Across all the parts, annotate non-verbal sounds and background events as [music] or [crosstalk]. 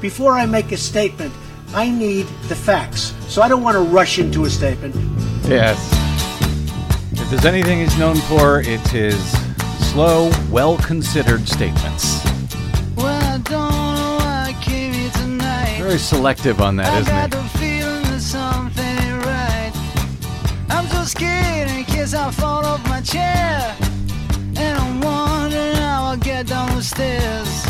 before I make a statement, I need the facts. So I don't want to rush into a statement. Yes. If there's anything he's known for, it's his slow, well considered statements. Well, I don't know why I came here tonight. Very selective on that, I isn't got he? the feeling that something ain't right. I'm so scared in case I fall off my chair. And I'm wondering how I'll get down the stairs.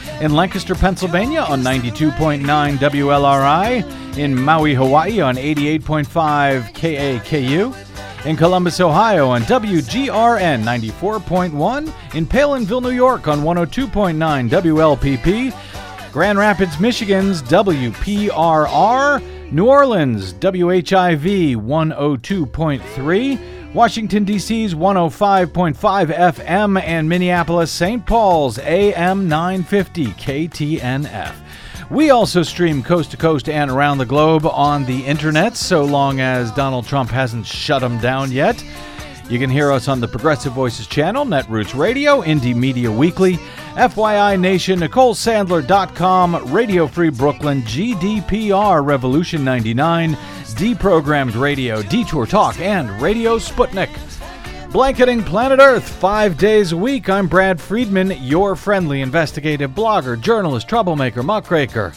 In Lancaster, Pennsylvania on 92.9 WLRI. In Maui, Hawaii on 88.5 KAKU. In Columbus, Ohio on WGRN 94.1. In Palenville, New York on 102.9 WLPP. Grand Rapids, Michigan's WPRR. New Orleans, WHIV 102.3. Washington, D.C.'s 105.5 FM. And Minneapolis, St. Paul's AM 950 KTNF. We also stream coast to coast and around the globe on the internet, so long as Donald Trump hasn't shut them down yet. You can hear us on the Progressive Voices channel, Netroots Radio, Indie Media Weekly, FYI Nation, NicoleSandler.com, Radio Free Brooklyn, GDPR, Revolution 99, Deprogrammed Radio, Detour Talk, and Radio Sputnik. Blanketing Planet Earth five days a week. I'm Brad Friedman, your friendly investigative blogger, journalist, troublemaker, muckraker.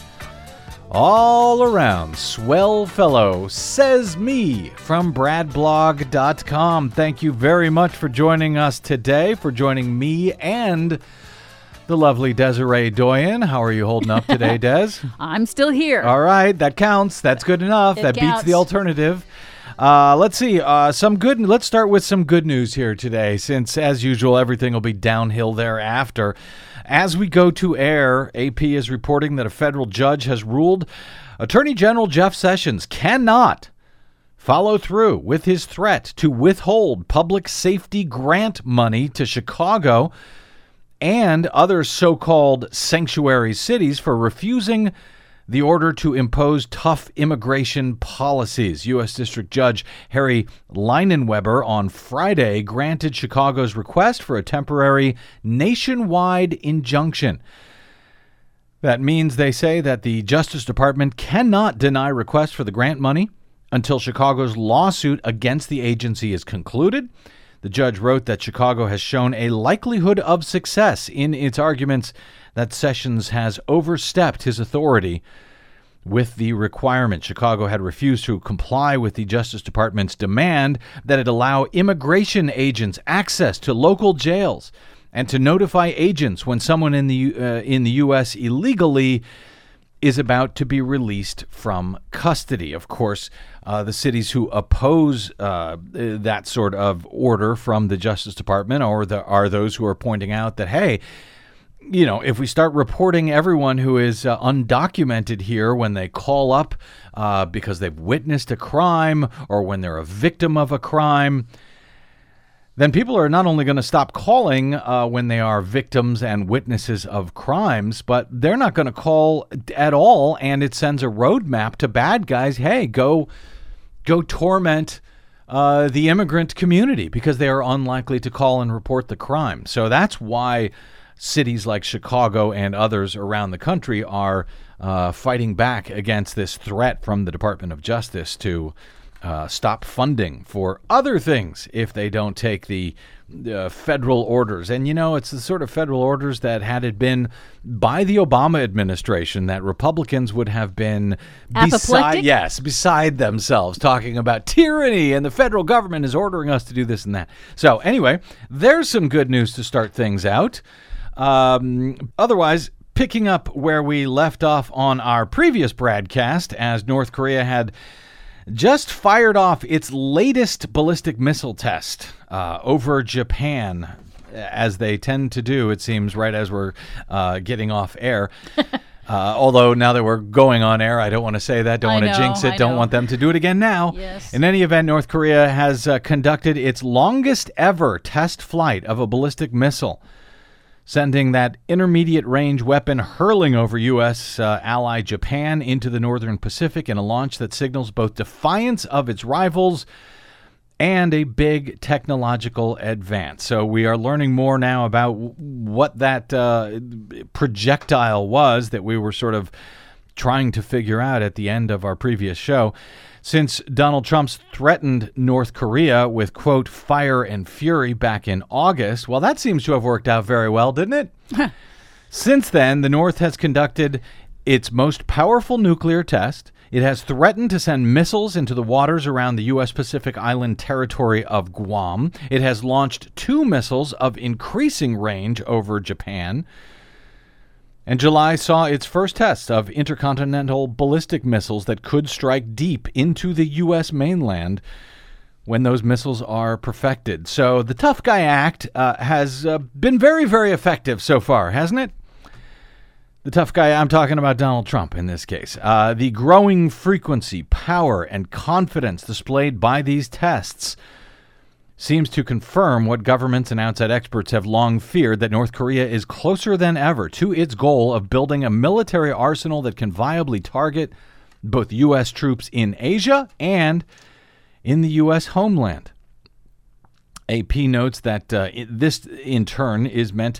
All around swell fellow, says me from bradblog.com. Thank you very much for joining us today, for joining me and the lovely Desiree Doyen. How are you holding up today, [laughs] Des? I'm still here. All right, that counts. That's good enough. It that beats the alternative. Uh, let's see. Uh, some good. Let's start with some good news here today, since as usual everything will be downhill thereafter. As we go to air, AP is reporting that a federal judge has ruled Attorney General Jeff Sessions cannot follow through with his threat to withhold public safety grant money to Chicago and other so called sanctuary cities for refusing the order to impose tough immigration policies. U.S. District Judge Harry Leinenweber on Friday granted Chicago's request for a temporary nationwide injunction. That means they say that the Justice Department cannot deny requests for the grant money until Chicago's lawsuit against the agency is concluded. The judge wrote that Chicago has shown a likelihood of success in its arguments that Sessions has overstepped his authority with the requirement. Chicago had refused to comply with the Justice Department's demand that it allow immigration agents access to local jails and to notify agents when someone in the uh, in the U.S. illegally is about to be released from custody. Of course, uh, the cities who oppose uh, that sort of order from the Justice Department or the, are those who are pointing out that, hey, you know, if we start reporting everyone who is uh, undocumented here when they call up uh, because they've witnessed a crime or when they're a victim of a crime, then people are not only going to stop calling uh, when they are victims and witnesses of crimes, but they're not going to call at all. And it sends a roadmap to bad guys. Hey, go, go torment uh, the immigrant community because they are unlikely to call and report the crime. So that's why cities like Chicago and others around the country are uh, fighting back against this threat from the Department of Justice to uh, stop funding for other things if they don't take the uh, federal orders. And you know, it's the sort of federal orders that had it been by the Obama administration, that Republicans would have been beside, yes, beside themselves, talking about tyranny and the federal government is ordering us to do this and that. So anyway, there's some good news to start things out. Um, otherwise, picking up where we left off on our previous broadcast, as North Korea had just fired off its latest ballistic missile test uh, over Japan, as they tend to do, it seems, right as we're uh, getting off air. [laughs] Uh, although now that we're going on air, I don't want to say that. Don't want to jinx it. I don't know. want them to do it again now. Yes. In any event, North Korea has uh, conducted its longest ever test flight of a ballistic missile, sending that intermediate range weapon hurling over U.S. Uh, ally Japan into the northern Pacific in a launch that signals both defiance of its rivals and a big technological advance. So we are learning more now about what that uh, projectile was that we were sort of trying to figure out at the end of our previous show. Since Donald Trump's threatened North Korea with, quote, fire and fury back in August, well, that seems to have worked out very well, didn't it? [laughs] Since then, the North has conducted its most powerful nuclear test. It has threatened to send missiles into the waters around the U.S. Pacific Island territory of Guam. It has launched two missiles of increasing range over Japan. And July saw its first test of intercontinental ballistic missiles that could strike deep into the U.S. mainland when those missiles are perfected. So the Tough Guy Act uh, has uh, been very, very effective so far, hasn't it? The tough guy, I'm talking about Donald Trump in this case. Uh, the growing frequency, power, and confidence displayed by these tests seems to confirm what governments and outside experts have long feared that North Korea is closer than ever to its goal of building a military arsenal that can viably target both U.S. troops in Asia and in the U.S. homeland. AP notes that uh, this, in turn, is meant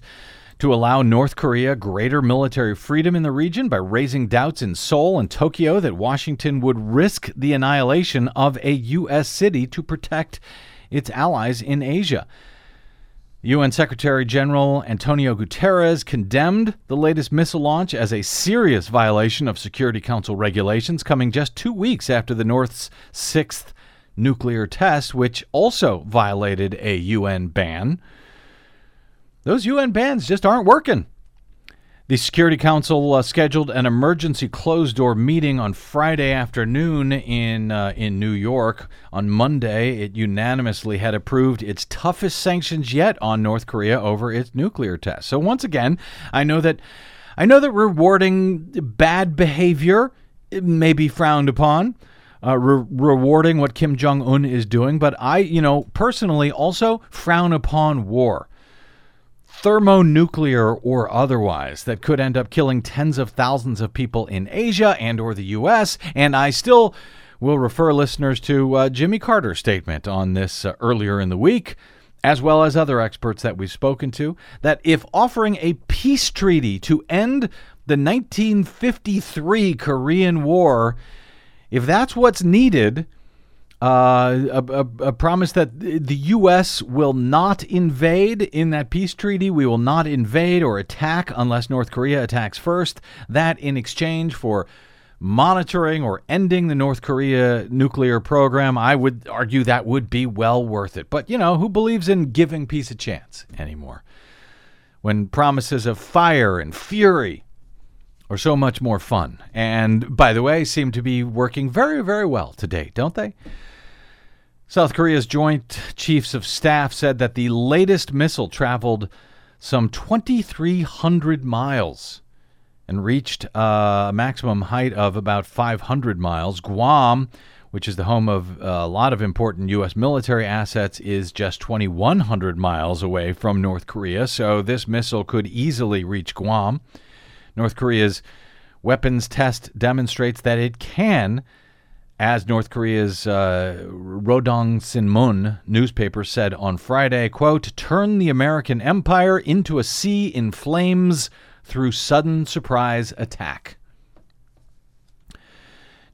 to allow North Korea greater military freedom in the region by raising doubts in Seoul and Tokyo that Washington would risk the annihilation of a U.S. city to protect its allies in Asia. UN Secretary General Antonio Guterres condemned the latest missile launch as a serious violation of Security Council regulations, coming just two weeks after the North's sixth nuclear test, which also violated a UN ban. Those UN bans just aren't working. The Security Council uh, scheduled an emergency closed-door meeting on Friday afternoon in uh, in New York. On Monday, it unanimously had approved its toughest sanctions yet on North Korea over its nuclear test. So once again, I know that I know that rewarding bad behavior may be frowned upon. Uh, re- rewarding what Kim Jong Un is doing, but I, you know, personally also frown upon war thermonuclear or otherwise that could end up killing tens of thousands of people in Asia and or the US and I still will refer listeners to uh, Jimmy Carter's statement on this uh, earlier in the week as well as other experts that we've spoken to that if offering a peace treaty to end the 1953 Korean War if that's what's needed uh, a, a, a promise that the U.S. will not invade in that peace treaty. We will not invade or attack unless North Korea attacks first. That in exchange for monitoring or ending the North Korea nuclear program, I would argue that would be well worth it. But, you know, who believes in giving peace a chance anymore? When promises of fire and fury are so much more fun. And by the way, seem to be working very, very well to date, don't they? South Korea's Joint Chiefs of Staff said that the latest missile traveled some 2,300 miles and reached a maximum height of about 500 miles. Guam, which is the home of a lot of important U.S. military assets, is just 2,100 miles away from North Korea, so this missile could easily reach Guam. North Korea's weapons test demonstrates that it can, as North Korea's uh, Rodong Sinmun newspaper said on Friday, quote, turn the American empire into a sea in flames through sudden surprise attack.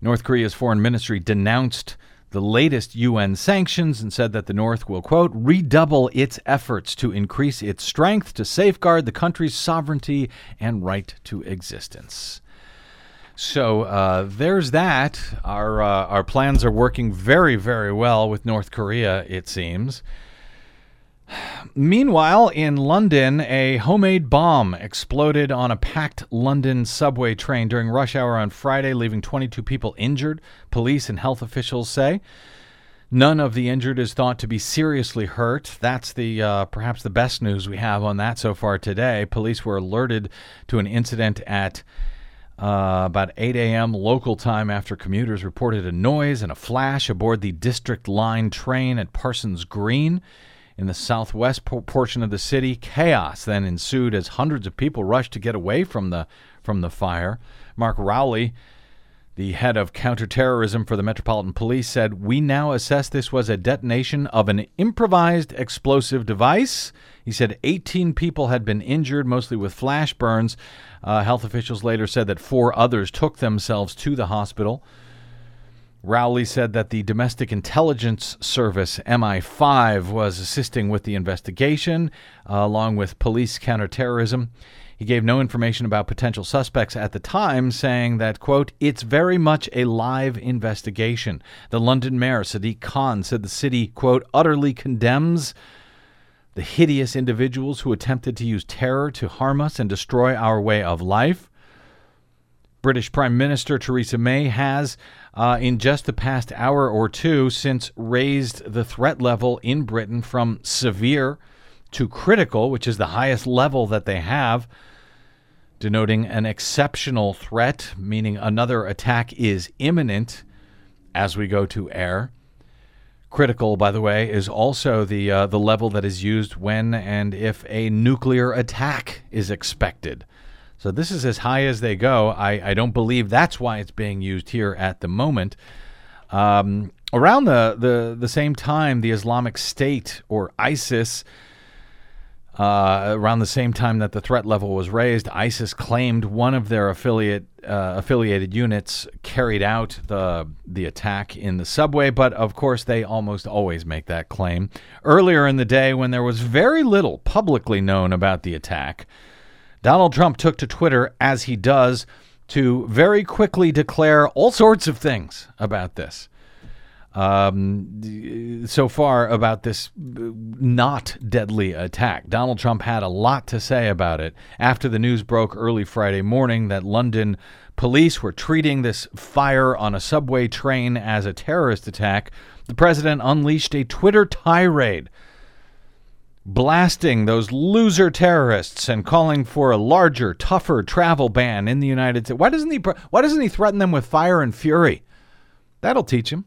North Korea's foreign ministry denounced the latest UN sanctions and said that the North will, quote, redouble its efforts to increase its strength to safeguard the country's sovereignty and right to existence. So uh, there's that. Our uh, our plans are working very very well with North Korea. It seems. Meanwhile, in London, a homemade bomb exploded on a packed London subway train during rush hour on Friday, leaving 22 people injured. Police and health officials say. None of the injured is thought to be seriously hurt. That's the uh, perhaps the best news we have on that so far today. Police were alerted to an incident at Uh, about 8 a.m. local time after commuters reported a noise and a flash aboard the District Line train at Parsons Green in the southwest portion of the city. Chaos then ensued as hundreds of people rushed to get away from the from the fire. Mark Rowley, the head of counterterrorism for the Metropolitan Police, said, "We now assess this was a detonation of an improvised explosive device." He said 18 people had been injured, mostly with flash burns. Uh, health officials later said that four others took themselves to the hospital. Rowley said that the Domestic Intelligence Service, MI5, was assisting with the investigation, uh, along with police counterterrorism. He gave no information about potential suspects at the time, saying that, quote, it's very much a live investigation. The London Mayor, Sadiq Khan, said the city, quote, utterly condemns the hideous individuals who attempted to use terror to harm us and destroy our way of life. British Prime Minister Theresa May has, uh, in just the past hour or two, since raised the threat level in Britain from severe to critical, which is the highest level that they have, denoting an exceptional threat, meaning another attack is imminent as we go to air. Critical, by the way, is also the uh, the level that is used when and if a nuclear attack is expected. So this is as high as they go. I, I don't believe that's why it's being used here at the moment. Um, around the, the the same time, the Islamic State or ISIS. Uh, around the same time that the threat level was raised, ISIS claimed one of their affiliate uh, affiliated units carried out the the attack in the subway. But of course, they almost always make that claim. Earlier in the day, when there was very little publicly known about the attack, Donald Trump took to Twitter, as he does, to very quickly declare all sorts of things about this um, so far about this not deadly attack. Donald Trump had a lot to say about it after the news broke early Friday morning that London police were treating this fire on a subway train as a terrorist attack. The president unleashed a Twitter tirade blasting those loser terrorists and calling for a larger, tougher travel ban in the United States. Why doesn't he why doesn't he threaten them with fire and fury? That'll teach him.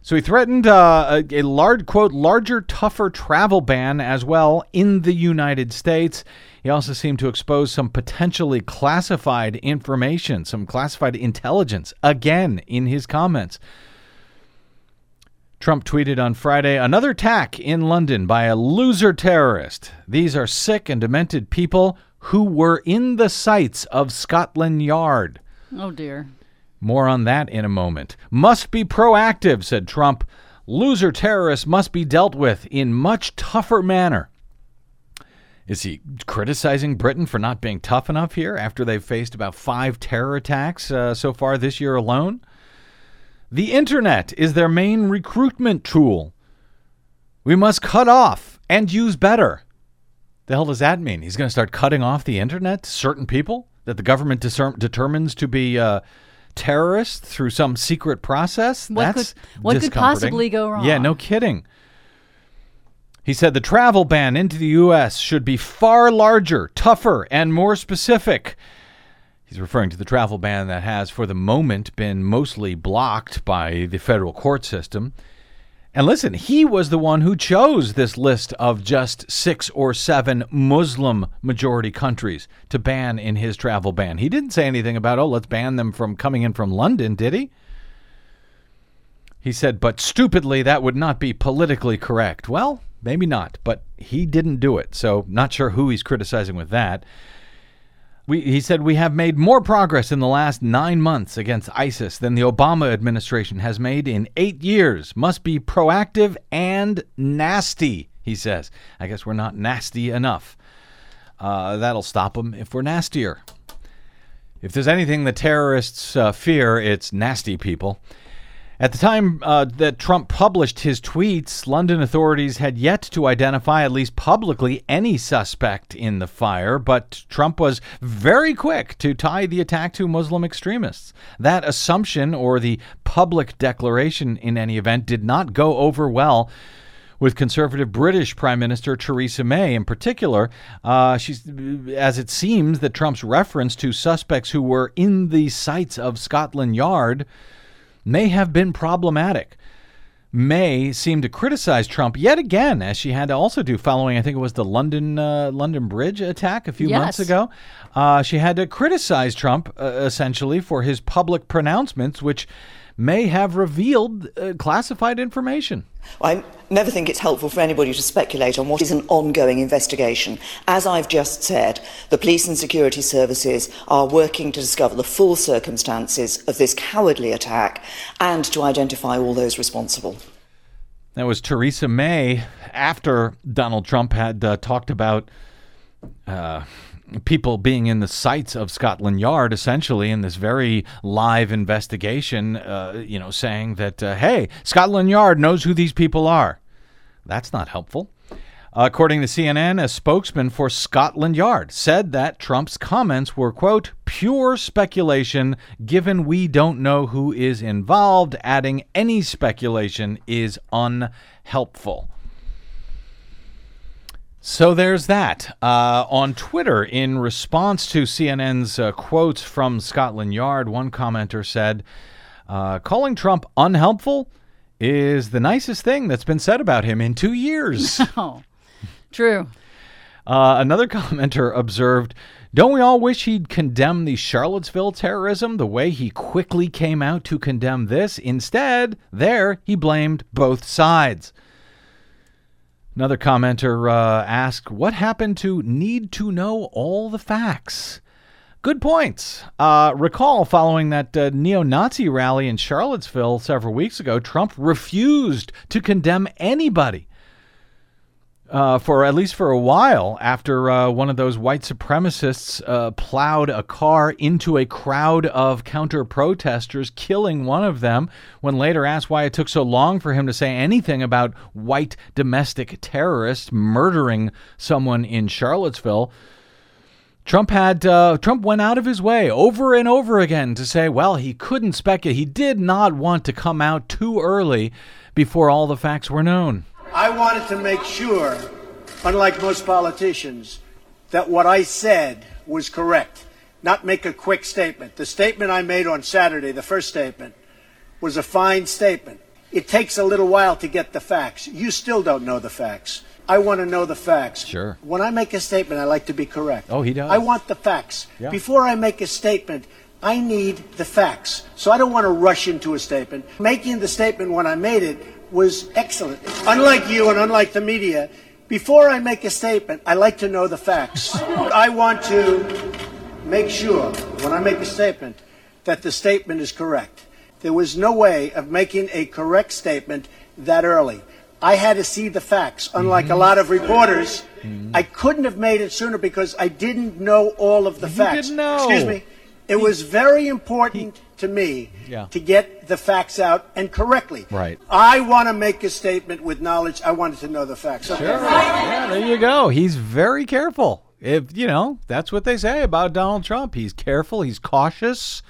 So he threatened uh, a, a large, quote, larger, tougher travel ban as well in the United States. He also seemed to expose some potentially classified information, some classified intelligence, again in his comments. Trump tweeted on Friday another attack in London by a loser terrorist. These are sick and demented people who were in the sights of Scotland Yard. Oh, dear. More on that in a moment. Must be proactive, said Trump. Loser terrorists must be dealt with in much tougher manner. Is he criticizing Britain for not being tough enough here after they've faced about five terror attacks uh, so far this year alone? The internet is their main recruitment tool. We must cut off and use better. The hell does that mean? He's going to start cutting off the internet to certain people that the government discer- determines to be uh, terrorist through some secret process? What That's could what could possibly go wrong? Yeah, no kidding. He said the travel ban into the U.S. should be far larger, tougher, and more specific. He's referring to the travel ban that has, for the moment, been mostly blocked by the federal court system. And listen, he was the one who chose this list of just six or seven Muslim majority countries to ban in his travel ban. He didn't say anything about, oh, let's ban them from coming in from London, did he? He said, but stupidly, that would not be politically correct. Well, maybe not, but he didn't do it. So, not sure who he's criticizing with that. We, he said, We have made more progress in the last nine months against ISIS than the Obama administration has made in eight years. Must be proactive and nasty, he says. I guess we're not nasty enough. Uh, that'll stop them if we're nastier. If there's anything the terrorists uh, fear, it's nasty people. At the time uh, that Trump published his tweets, London authorities had yet to identify, at least publicly, any suspect in the fire, but Trump was very quick to tie the attack to Muslim extremists. That assumption, or the public declaration in any event, did not go over well with conservative British Prime Minister Theresa May. In particular, uh, as it seems that Trump's reference to suspects who were in the sights of Scotland Yard may have been problematic. May seemed to criticize Trump yet again, as she had to also do following, I think it was the London uh, London Bridge attack a few Yes. months ago. Uh, she had to criticize Trump uh, essentially for his public pronouncements, which may have revealed uh, classified information. I never think it's helpful for anybody to speculate on what is an ongoing investigation. As I've just said, the police and security services are working to discover the full circumstances of this cowardly attack and to identify all those responsible. That was Theresa May after Donald Trump had uh, talked about uh, people being in the sights of Scotland Yard, essentially, in this very live investigation, uh, you know, saying that, uh, hey, Scotland Yard knows who these people are. That's not helpful. According to CNN, a spokesman for Scotland Yard said that Trump's comments were, quote, pure speculation given we don't know who is involved, adding any speculation is unhelpful. So there's that. Uh, on Twitter, in response to CNN's uh, quotes from Scotland Yard, one commenter said, uh, calling Trump unhelpful is the nicest thing that's been said about him in two years. [laughs] Oh, true. Uh, another [laughs] commenter observed, Don't we all wish he'd condemn the Charlottesville terrorism the way he quickly came out to condemn this? Instead, there he blamed both sides. Another commenter uh, asked, What happened to need to know all the facts? Good points. Uh, recall following that uh, neo Nazi rally in Charlottesville several weeks ago, Trump refused to condemn anybody uh, for at least for a while after uh, one of those white supremacists uh, plowed a car into a crowd of counter protesters, killing one of them. When later asked why it took so long for him to say anything about white domestic terrorists murdering someone in Charlottesville. Trump had uh, Trump went out of his way over and over again to say, well, he couldn't speculate. He did not want to come out too early before all the facts were known. I wanted to make sure, unlike most politicians, that what I said was correct, not make a quick statement. The statement I made on Saturday, the first statement, was a fine statement. It takes a little while to get the facts. You still don't know the facts. I want to know the facts. Sure. When I make a statement, I like to be correct. Oh, he does. I want the facts. Yeah. Before I make a statement, I need the facts. So I don't want to rush into a statement. Making the statement when I made it was excellent. Unlike you and unlike the media, before I make a statement, I like to know the facts. I want to make sure when I make a statement that the statement is correct. There was no way of making a correct statement that early. I had to see the facts. Unlike a mm-hmm. lot of reporters, mm-hmm. I couldn't have made it sooner because I didn't know all of the facts. didn't know. Excuse me. It was very important to me Yeah. to get the facts out and correctly. Right. I want to make a statement with knowledge. I wanted to know the facts. Okay. Yeah, there you go. He's very careful. If you know, that's what they say about Donald Trump. He's careful. He's cautious.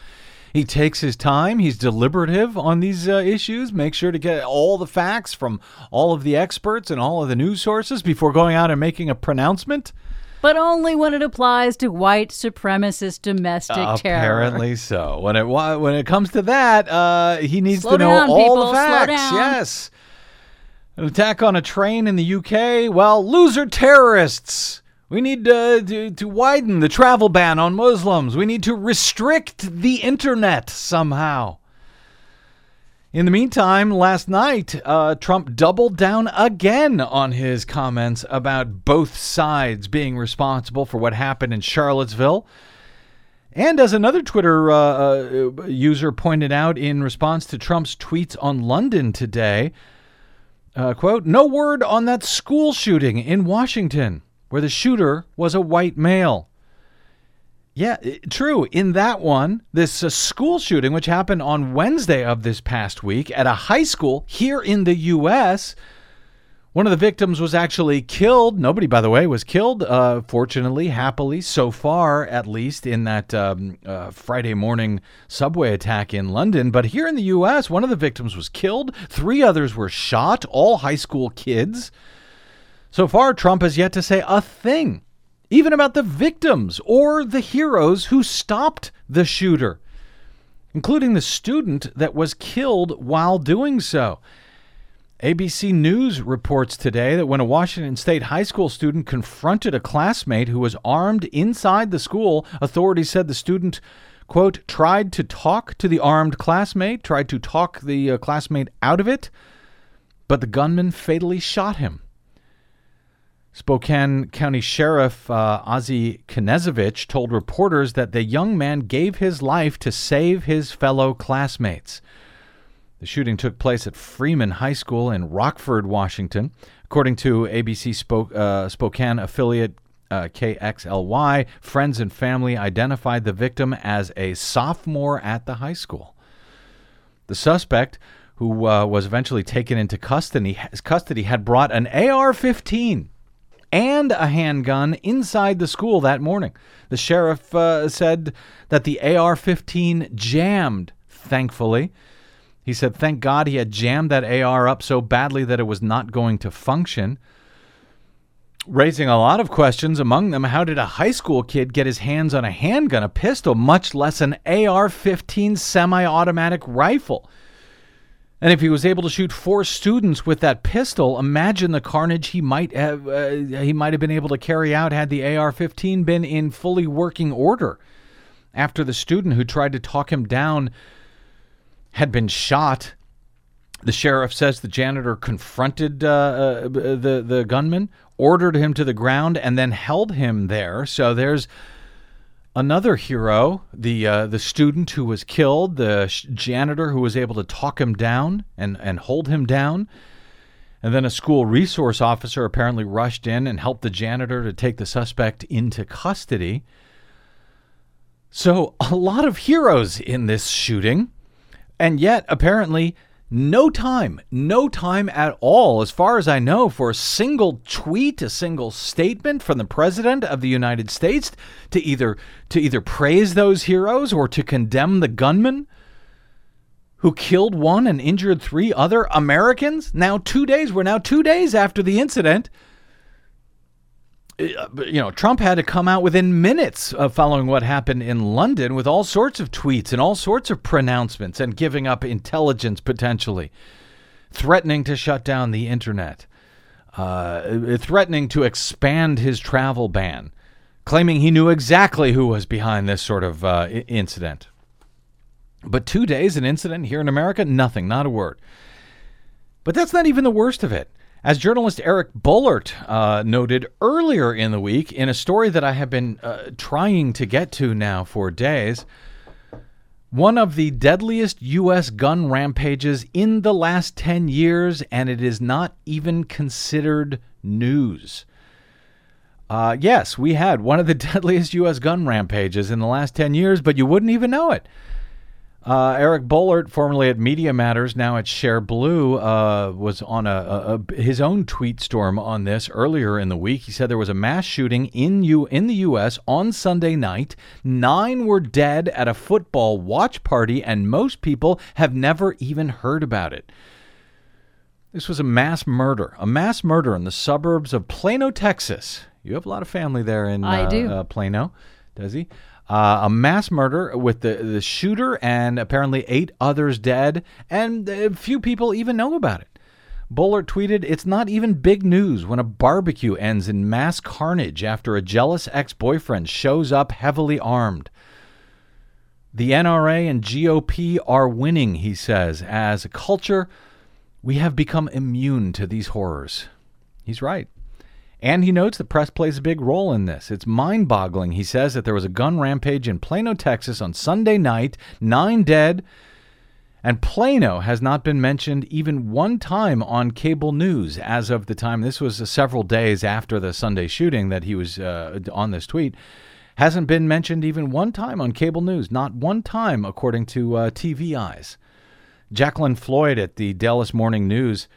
He takes his time. He's deliberative on these uh, issues. Make sure to get all the facts from all of the experts and all of the news sources before going out and making a pronouncement. But only when it applies to white supremacist domestic terror. Apparently so. When it when it comes to that, uh, he needs Slow to know down, all people. the facts. Yes. An attack on a train in the UK. Well, loser terrorists. We need to, to, to widen the travel ban on Muslims. We need to restrict the internet somehow. In the meantime, last night, uh, Trump doubled down again on his comments about both sides being responsible for what happened in Charlottesville. And as another Twitter uh, uh, user pointed out in response to Trump's tweets on London today, uh, quote, no word on that school shooting in Washington where the shooter was a white male. Yeah, true. In that one, this uh, school shooting, which happened on Wednesday of this past week at a high school here in the U.S., One of the victims was actually killed. Nobody, by the way, was killed, uh, fortunately, happily, so far, at least, in that um, uh, Friday morning subway attack in London. But here in the U.S., one of the victims was killed. Three others were shot, all high school kids. So far, Trump has yet to say a thing, even about the victims or the heroes who stopped the shooter, including the student that was killed while doing so. ABC News reports today that when a Washington State high school student confronted a classmate who was armed inside the school, authorities said the student, quote, tried to talk to the armed classmate, tried to talk the uh, classmate out of it, but the gunman fatally shot him. Spokane County Sheriff uh, Ozzie Knezevich told reporters that the young man gave his life to save his fellow classmates. The shooting took place at Freeman High School in Rockford, Washington. According to ABC Spoke, uh, Spokane affiliate uh, KXLY, friends and family identified the victim as a sophomore at the high school. The suspect, who uh, was eventually taken into custody, custody, had brought an AR 15 and a handgun inside the school that morning. The sheriff uh, said that the AR 15 jammed, thankfully. He said, thank God he had jammed that AR up so badly that it was not going to function. Raising a lot of questions, among them, how did a high school kid get his hands on a handgun, a pistol, much less an AR 15 semi automatic rifle? And if he was able to shoot four students with that pistol, imagine the carnage he might have uh, he might have been able to carry out had the AR-15 been in fully working order. After the student who tried to talk him down had been shot. The sheriff says the janitor confronted uh, uh, the the gunman, ordered him to the ground, and then held him there. So there's another hero, the uh, the student who was killed, the sh- janitor who was able to talk him down and and hold him down. And then a school resource officer apparently rushed in and helped the janitor to take the suspect into custody. So, a lot of heroes in this shooting. And yet, apparently, no time, no time at all, as far as I know, for a single tweet, a single statement from the president of the United States to either to either praise those heroes or to condemn the gunman who killed one and injured three other Americans. Now, two days, we're now two days after the incident. Uh, you know, Trump had to come out within minutes of following what happened in London with all sorts of tweets and all sorts of pronouncements and giving up intelligence potentially, threatening to shut down the internet, uh, threatening to expand his travel ban, claiming he knew exactly who was behind this sort of uh, incident. But two days, an incident here in America, nothing, not a word. But that's not even the worst of it. As journalist Eric Boehlert uh, noted earlier in the week in a story that I have been uh, trying to get to now for days, one of the deadliest U.S. gun rampages in the last 10 years, and it is not even considered news. Uh, yes, we had one of the [laughs] deadliest U.S. gun rampages in the last 10 years, but you wouldn't even know it. Uh, Eric Boehlert, formerly at Media Matters, now at Share Blue, uh, was on a, a, his own tweet storm on this earlier in the week. He said there was a mass shooting in U in the U.S. on Sunday night. Nine were dead at a football watch party, and most people have never even heard about it. This was a mass murder, a mass murder in the suburbs of Plano, Texas. You have a lot of family there in I uh, do. Uh, Plano, does he? Uh, a mass murder with the, the shooter and apparently eight others dead, and few people even know about it. Boehlert tweeted, It's not even big news when a barbecue ends in mass carnage after a jealous ex boyfriend shows up heavily armed. The NRA and GOP are winning, he says. As a culture, we have become immune to these horrors. He's right. And he notes the press plays a big role in this. It's mind boggling, he says, that there was a gun rampage in Plano, Texas on Sunday night, nine dead, and Plano has not been mentioned even one time on cable news as of the time. This was uh, several days after the Sunday shooting that he was uh, on this tweet. Hasn't been mentioned even one time on cable news, not one time, according to uh, TV Eyes. Jacqueline Floyd at the Dallas Morning News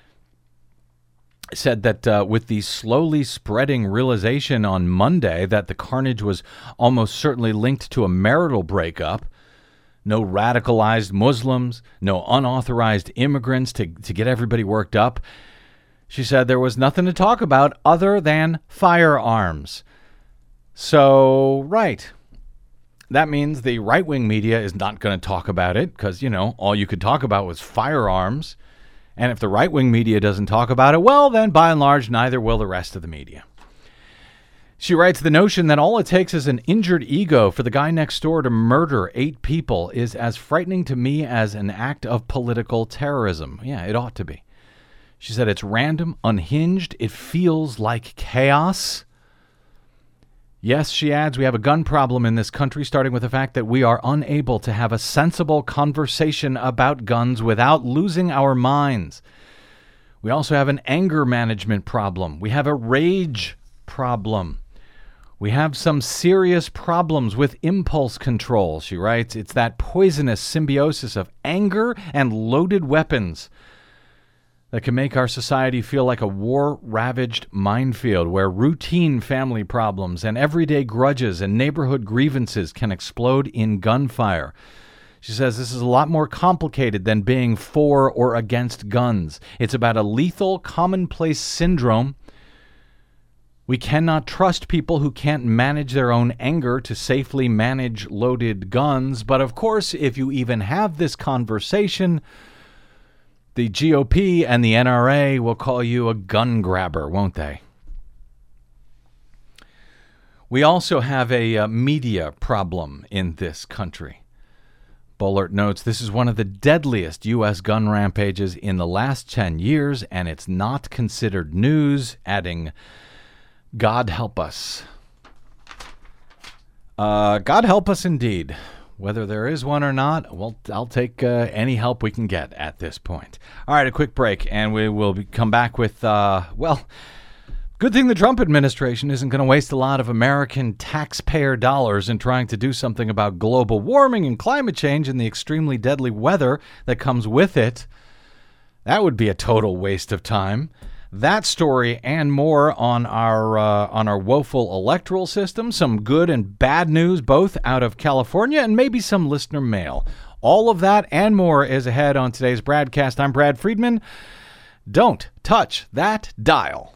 said that uh, with the slowly spreading realization on Monday that the carnage was almost certainly linked to a marital breakup, no radicalized Muslims, no unauthorized immigrants to, to get everybody worked up. She said there was nothing to talk about other than firearms. So, right. That means the right wing media is not going to talk about it because, you know, all you could talk about was firearms. And if the right wing media doesn't talk about it, well, then by and large, neither will the rest of the media. She writes the notion that all it takes is an injured ego for the guy next door to murder eight people is as frightening to me as an act of political terrorism. Yeah, it ought to be. She said it's random, unhinged, it feels like chaos. Yes, she adds, we have a gun problem in this country, starting with the fact that we are unable to have a sensible conversation about guns without losing our minds. We also have an anger management problem. We have a rage problem. We have some serious problems with impulse control, she writes. It's that poisonous symbiosis of anger and loaded weapons that can make our society feel like a war ravaged minefield where routine family problems and everyday grudges and neighborhood grievances can explode in gunfire. She says this is a lot more complicated than being for or against guns. It's about a lethal, commonplace syndrome we cannot trust people who can't manage their own anger to safely manage loaded guns. But of course, if you even have this conversation, the GOP and the NRA will call you a gun grabber, won't they? We also have a uh, media problem in this country. Boehlert notes this is one of the deadliest U.S. gun rampages in the last 10 years, and it's not considered news, adding, God help us. Uh, God help us indeed. Whether there is one or not, well, I'll take uh, any help we can get at this point. All right, a quick break, and we will be, come back with, uh, well, good thing the Trump administration isn't going to waste a lot of American taxpayer dollars in trying to do something about global warming and climate change and the extremely deadly weather that comes with it. That would be a total waste of time. That story and more on our uh, on our woeful electoral system, some good and bad news both out of California, and maybe some listener mail. All of that and more is ahead on today's BradCast. I'm Brad Friedman. Don't touch that dial.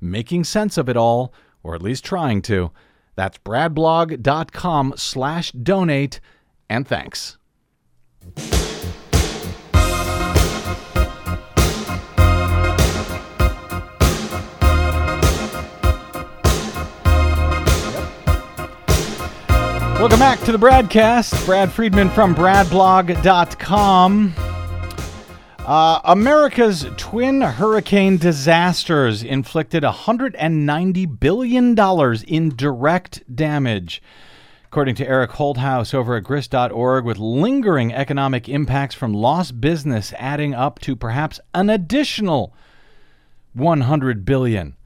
making sense of it all, or at least trying to. That's bradblog.com slash donate, and thanks. Welcome back to the Bradcast. Brad Friedman from bradblog.com. Uh, America's twin hurricane disasters inflicted $190 billion in direct damage. According to Eric Holthaus over at grist.org, with lingering economic impacts from lost business adding up to perhaps an additional 100 billion.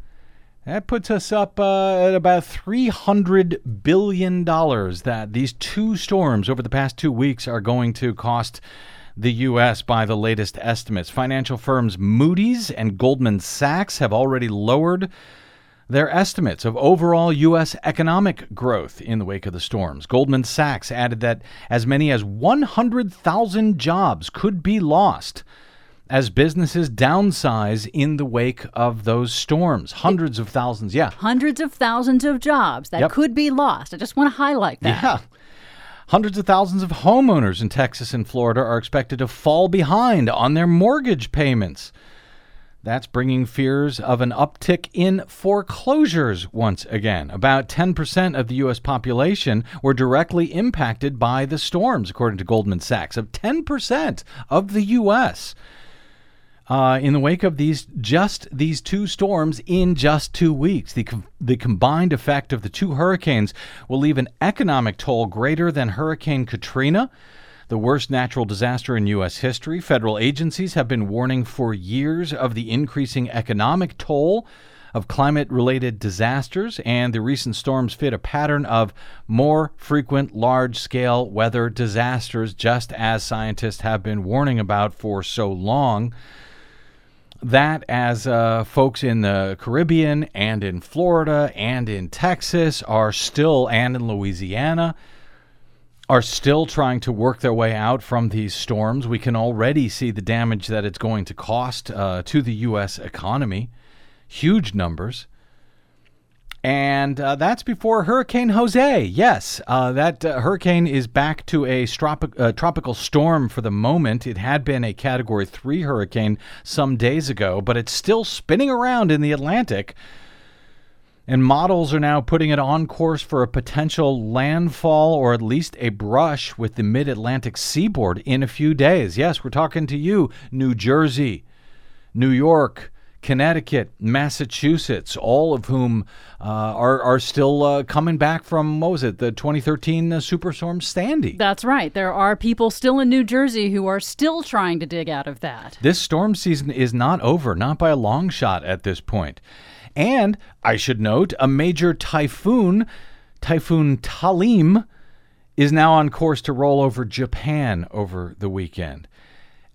That puts us up uh, at about $300 billion that these two storms over the past two weeks are going to cost the U.S. by the latest estimates. Financial firms Moody's and Goldman Sachs have already lowered their estimates of overall U.S. economic growth in the wake of the storms. Goldman Sachs added that as many as 100,000 jobs could be lost as businesses downsize in the wake of those storms. Hundreds of thousands, yeah. Hundreds of thousands of jobs that Yep. could be lost. I just want to highlight that. Yeah. Hundreds of thousands of homeowners in Texas and Florida are expected to fall behind on their mortgage payments. That's bringing fears of an uptick in foreclosures once again. About 10% of the U.S. population were directly impacted by the storms, according to Goldman Sachs. Of 10% of the U.S. Uh, in the wake of these just these two storms in just two weeks. The, com- the combined effect of the two hurricanes will leave an economic toll greater than Hurricane Katrina, the worst natural disaster in U.S. history. Federal agencies have been warning for years of the increasing economic toll of climate related disasters, and the recent storms fit a pattern of more frequent large scale weather disasters, just as scientists have been warning about for so long that as uh, folks in the Caribbean and in Florida and in Texas are still, and in Louisiana, are still trying to work their way out from these storms. We can already see the damage that it's going to cost uh, to the U.S. economy. Huge numbers. And uh, that's before Hurricane Jose. Yes, uh, that uh, hurricane is back to a uh, tropical storm for the moment. It had been a Category 3 hurricane some days ago, but it's still spinning around in the Atlantic. And models are now putting it on course for a potential landfall or at least a brush with the mid Atlantic seaboard in a few days. Yes, we're talking to you, New Jersey, New York, Connecticut, Massachusetts, all of whom uh, are, are still uh, coming back from, what was it, the 2013 uh, Superstorm Sandy. That's right. There are people still in New Jersey who are still trying to dig out of that. This storm season is not over, not by a long shot at this point. And I should note, a major typhoon, Typhoon Talim, is now on course to roll over Japan over the weekend.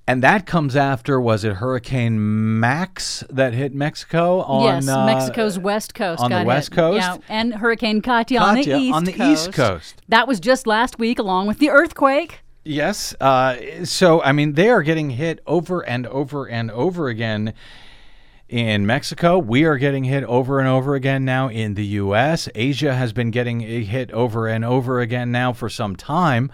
And that comes after, was it Hurricane Max that hit Mexico on yes, uh, Mexico's west coast. on the west hit. coast? Yeah, and Hurricane Katia, on the east on the coast. East Coast. That was just last week, along with the earthquake. Yes. Uh, so, I mean, they are getting hit over and over and over again in Mexico. We are getting hit over and over again now in the U.S. Asia has been getting hit over and over again now for some time.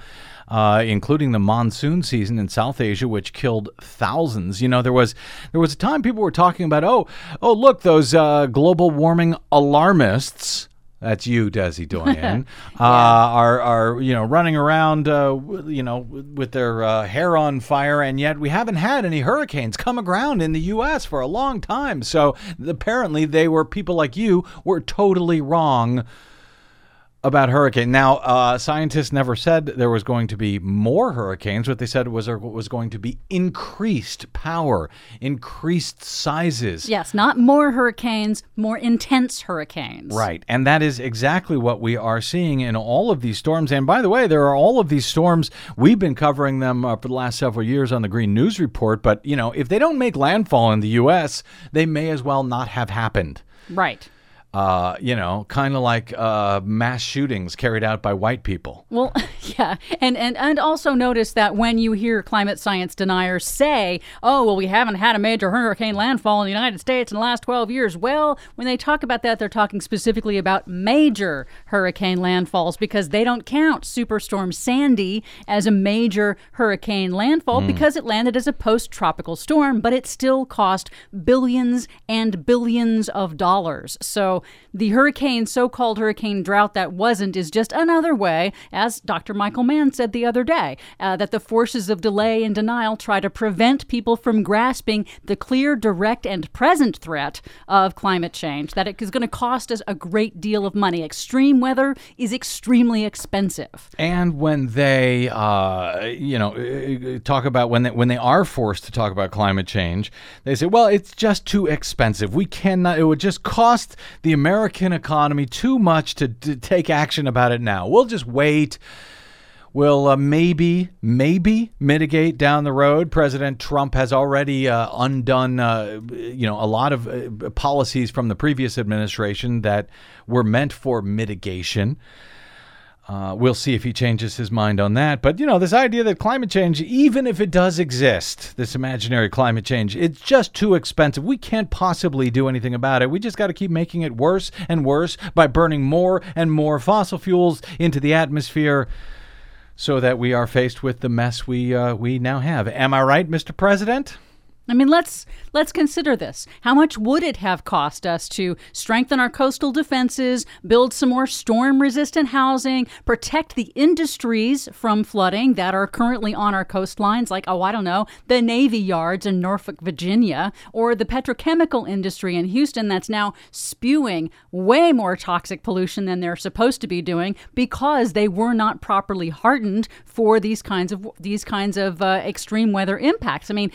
Uh, including the monsoon season in South Asia, which killed thousands. You know, there was there was a time people were talking about, oh, oh, look, those uh, global warming alarmists. That's you, Desi [laughs] Doyen. uh, are are you know running around, uh, you know, with their uh, hair on fire, and yet we haven't had any hurricanes come around in the U.S. for a long time. So apparently, they were people like you were totally wrong about hurricane. Now, uh, scientists never said there was going to be more hurricanes. What they said was there was going to be increased power, increased sizes. Yes, not more hurricanes, more intense hurricanes. Right. And that is exactly what we are seeing in all of these storms. And by the way, there are all of these storms. We've been covering them uh, for the last several years on the Green News Report. But, you know, if they don't make landfall in the U.S., they may as well not have happened. Right. Uh, you know, kind of like uh, mass shootings carried out by white people. Well, [laughs] yeah, and, and and also notice that when you hear climate science deniers say, "Oh, well, we haven't had a major hurricane landfall in the United States in the last 12 years," well, when they talk about that, they're talking specifically about major hurricane landfalls because they don't count Superstorm Sandy as a major hurricane landfall because it landed as a post-tropical storm, but it still cost billions and billions of dollars. So the hurricane, so-called hurricane drought that wasn't, is just another way, as Dr. Michael Mann said the other day, uh, that the forces of delay and denial try to prevent people from grasping the clear, direct, and present threat of climate change. That it is going to cost us a great deal of money. Extreme weather is extremely expensive. And when they, uh, you know, uh, talk about when they, when they are forced to talk about climate change, they say, "Well, it's just too expensive. We cannot. It would just cost the American economy too much to, to take action about it now. We'll just wait." Will uh, maybe, maybe mitigate down the road. President Trump has already uh, undone, uh, you know, a lot of uh, policies from the previous administration that were meant for mitigation. Uh, we'll see if he changes his mind on that. But, you know, this idea that climate change, even if it does exist, this imaginary climate change, it's just too expensive. We can't possibly do anything about it. We just got to keep making it worse and worse by burning more and more fossil fuels into the atmosphere so that we are faced with the mess we, uh, we now have. Am I right, Mr. President? I mean, let's let's consider this. How much would it have cost us to strengthen our coastal defenses, build some more storm-resistant housing, protect the industries from flooding that are currently on our coastlines, like oh, I don't know, the Navy yards in Norfolk, Virginia, or the petrochemical industry in Houston that's now spewing way more toxic pollution than they're supposed to be doing because they were not properly hardened for these kinds of these kinds of uh, extreme weather impacts. I mean,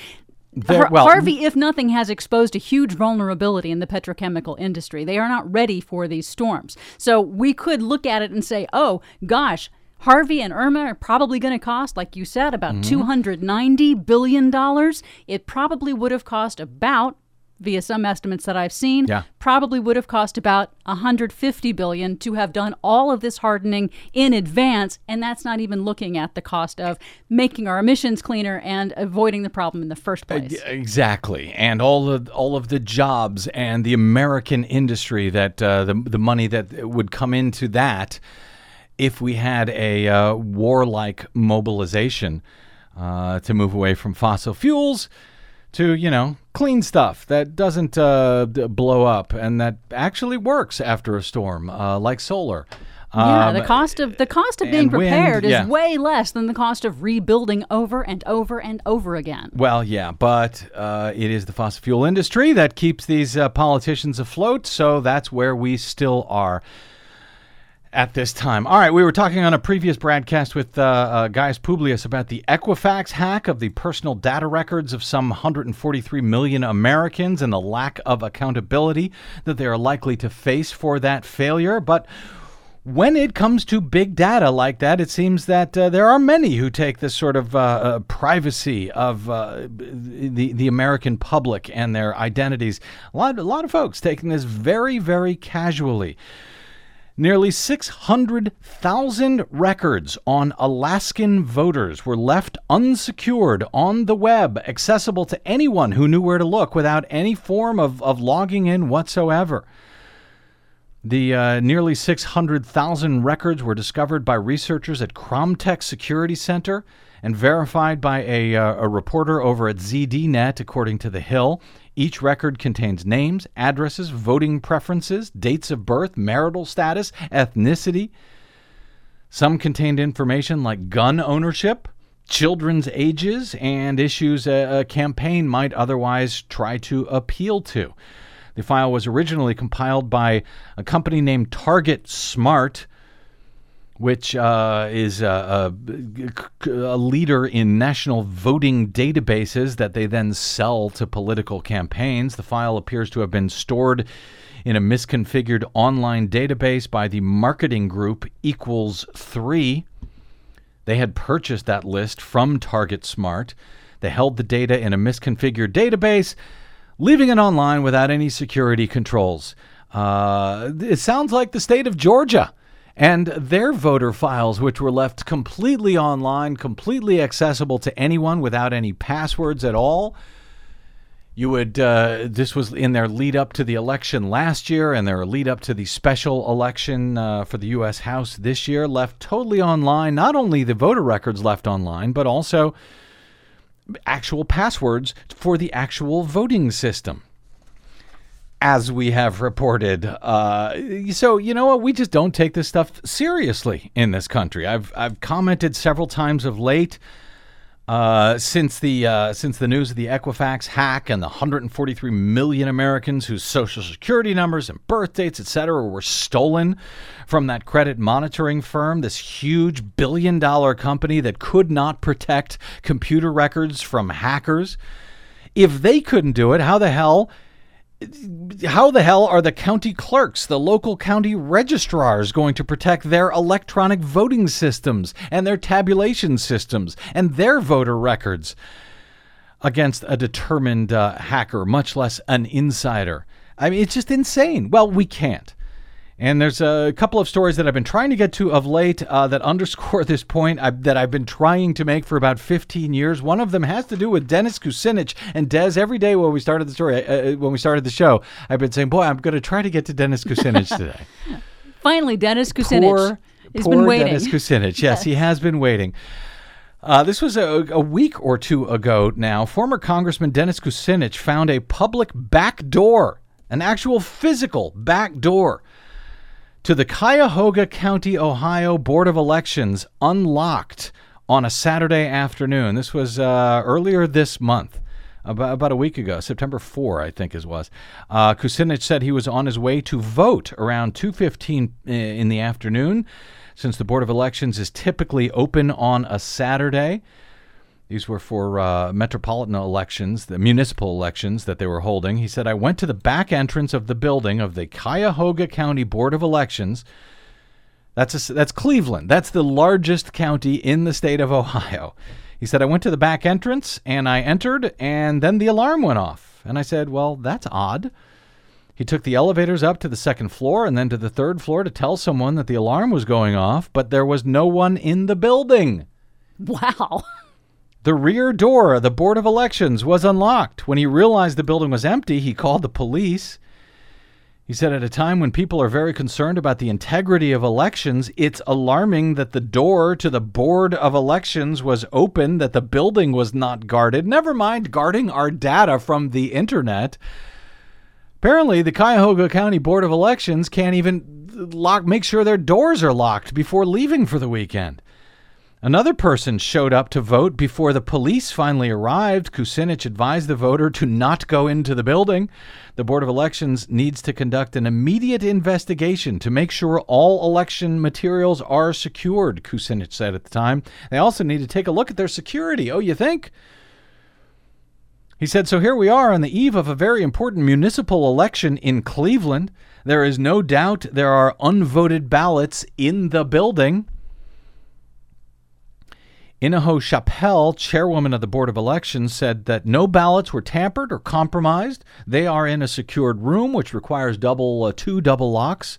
There- well- Harvey, if nothing, has exposed a huge vulnerability in the petrochemical industry. They are not ready for these storms. So we could look at it and say, oh, gosh, Harvey and Irma are probably going to cost, like you said, about Mm-hmm. $290 billion. It probably would have cost about, via some estimates that I've seen, Yeah. probably would have cost about 150 billion to have done all of this hardening in advance and that's not even looking at the cost of making our emissions cleaner and avoiding the problem in the first place. Exactly, and all of all of the jobs and the American industry that uh, the the money that would come into that if we had a uh, warlike mobilization uh, to move away from fossil fuels to you know clean stuff that doesn't uh, blow up and that actually works after a storm, uh, like solar. Yeah, Um, the cost of the cost of being and wind, prepared is way less than the cost of rebuilding over and over and over again. Well, yeah, but uh, it is the fossil fuel industry that keeps these uh, politicians afloat, so that's where we still are at this time. All right, we were talking on a previous broadcast with uh, uh, Gaius Publius about the Equifax hack of the personal data records of some 143 million Americans and the lack of accountability that they are likely to face for that failure. But when it comes to big data like that, it seems that uh, there are many who take this sort of uh, uh, privacy of uh, the the American public and their identities. A lot, a lot of folks taking this very, very casually. Nearly 600,000 records on Alaskan voters were left unsecured on the web, accessible to anyone who knew where to look without any form of, of logging in whatsoever. The uh, nearly 600,000 records were discovered by researchers at Kromtech Security Center and verified by a, uh, a reporter over at ZDNet, according to The Hill. Each record contains names, addresses, voting preferences, dates of birth, marital status, ethnicity. Some contained information like gun ownership, children's ages, and issues a, a campaign might otherwise try to appeal to. The file was originally compiled by a company named TargetSmart, which uh, is a, a, a leader in national voting databases that they then sell to political campaigns. The file appears to have been stored in a misconfigured online database by the marketing group Equals 3. They had purchased that list from TargetSmart. They held the data in a misconfigured database, leaving it online without any security controls. Uh, it sounds like the state of Georgia and their voter files, which were left completely online, completely accessible to anyone without any passwords at all. You would, uh, this was in their lead up to the election last year and their lead up to the special election uh, for the U.S. House this year, left totally online. Not only the voter records left online, but also actual passwords for the actual voting system as we have reported. Uh, so you know what? We just don't take this stuff seriously in this country. I've I've commented several times of late. Uh, since the uh, since the news of the Equifax hack and the 143 million Americans whose social security numbers and birth dates, etc., were stolen from that credit monitoring firm, this huge billion dollar company that could not protect computer records from hackers. If they couldn't do it, how the hell how the hell are the county clerks, the local county registrars going to protect their electronic voting systems and their tabulation systems and their voter records against a determined uh, hacker, much less an insider? I mean, it's just insane. Well, we can't. And there's a couple of stories that I've been trying to get to of late uh, that underscore [laughs] this point I, that I've been trying to make for about 15 years. One of them has to do with Dennis Kucinich and Des. Every day when we started the story, uh, when we started the show, I've been saying, "Boy, I'm going to try to get to Dennis Kucinich today." [laughs] Finally, Dennis Kucinich. Poor, He's poor been waiting. Dennis Kucinich. [laughs] Yes, he has been waiting. Uh, this was a, a week or two ago now. Former Congressman Dennis Kucinich found a public back door, an actual physical back door to the Cuyahoga County, Ohio Board of Elections unlocked on a Saturday afternoon. This was uh, earlier this month. About, a week ago, September 4, I think it was. Uh, Kucinich said he was on his way to vote around 2.15 in the afternoon, since the Board of Elections is typically open on a Saturday. These were for uh, metropolitan elections, the municipal elections that they were holding. He said, I went to the back entrance of the building of the Cuyahoga County Board of Elections. That's, a, that's Cleveland. That's the largest county in the state of Ohio. He said, I went to the back entrance and I entered, and then the alarm went off. And I said, Well, that's odd. He took the elevators up to the second floor and then to the third floor to tell someone that the alarm was going off, but there was no one in the building. Wow. [laughs] The rear door of the Board of Elections was unlocked. When he realized the building was empty, he called the police. He said, at a time when people are very concerned about the integrity of elections, it's alarming that the door to the Board of Elections was open, that the building was not guarded. Never mind guarding our data from the internet. Apparently, the Cuyahoga County Board of Elections can't even lock, make sure their doors are locked before leaving for the weekend. Another person showed up to vote before the police finally arrived. Kucinich advised the voter to not go into the building. The Board of Elections needs to conduct an immediate investigation to make sure all election materials are secured, Kucinich said at the time. They also need to take a look at their security. Oh, you think? He said, So here we are on the eve of a very important municipal election in Cleveland. There is no doubt there are unvoted ballots in the building. Inajo Chappell, chairwoman of the Board of Elections, said that no ballots were tampered or compromised. They are in a secured room, which requires double uh, two double locks.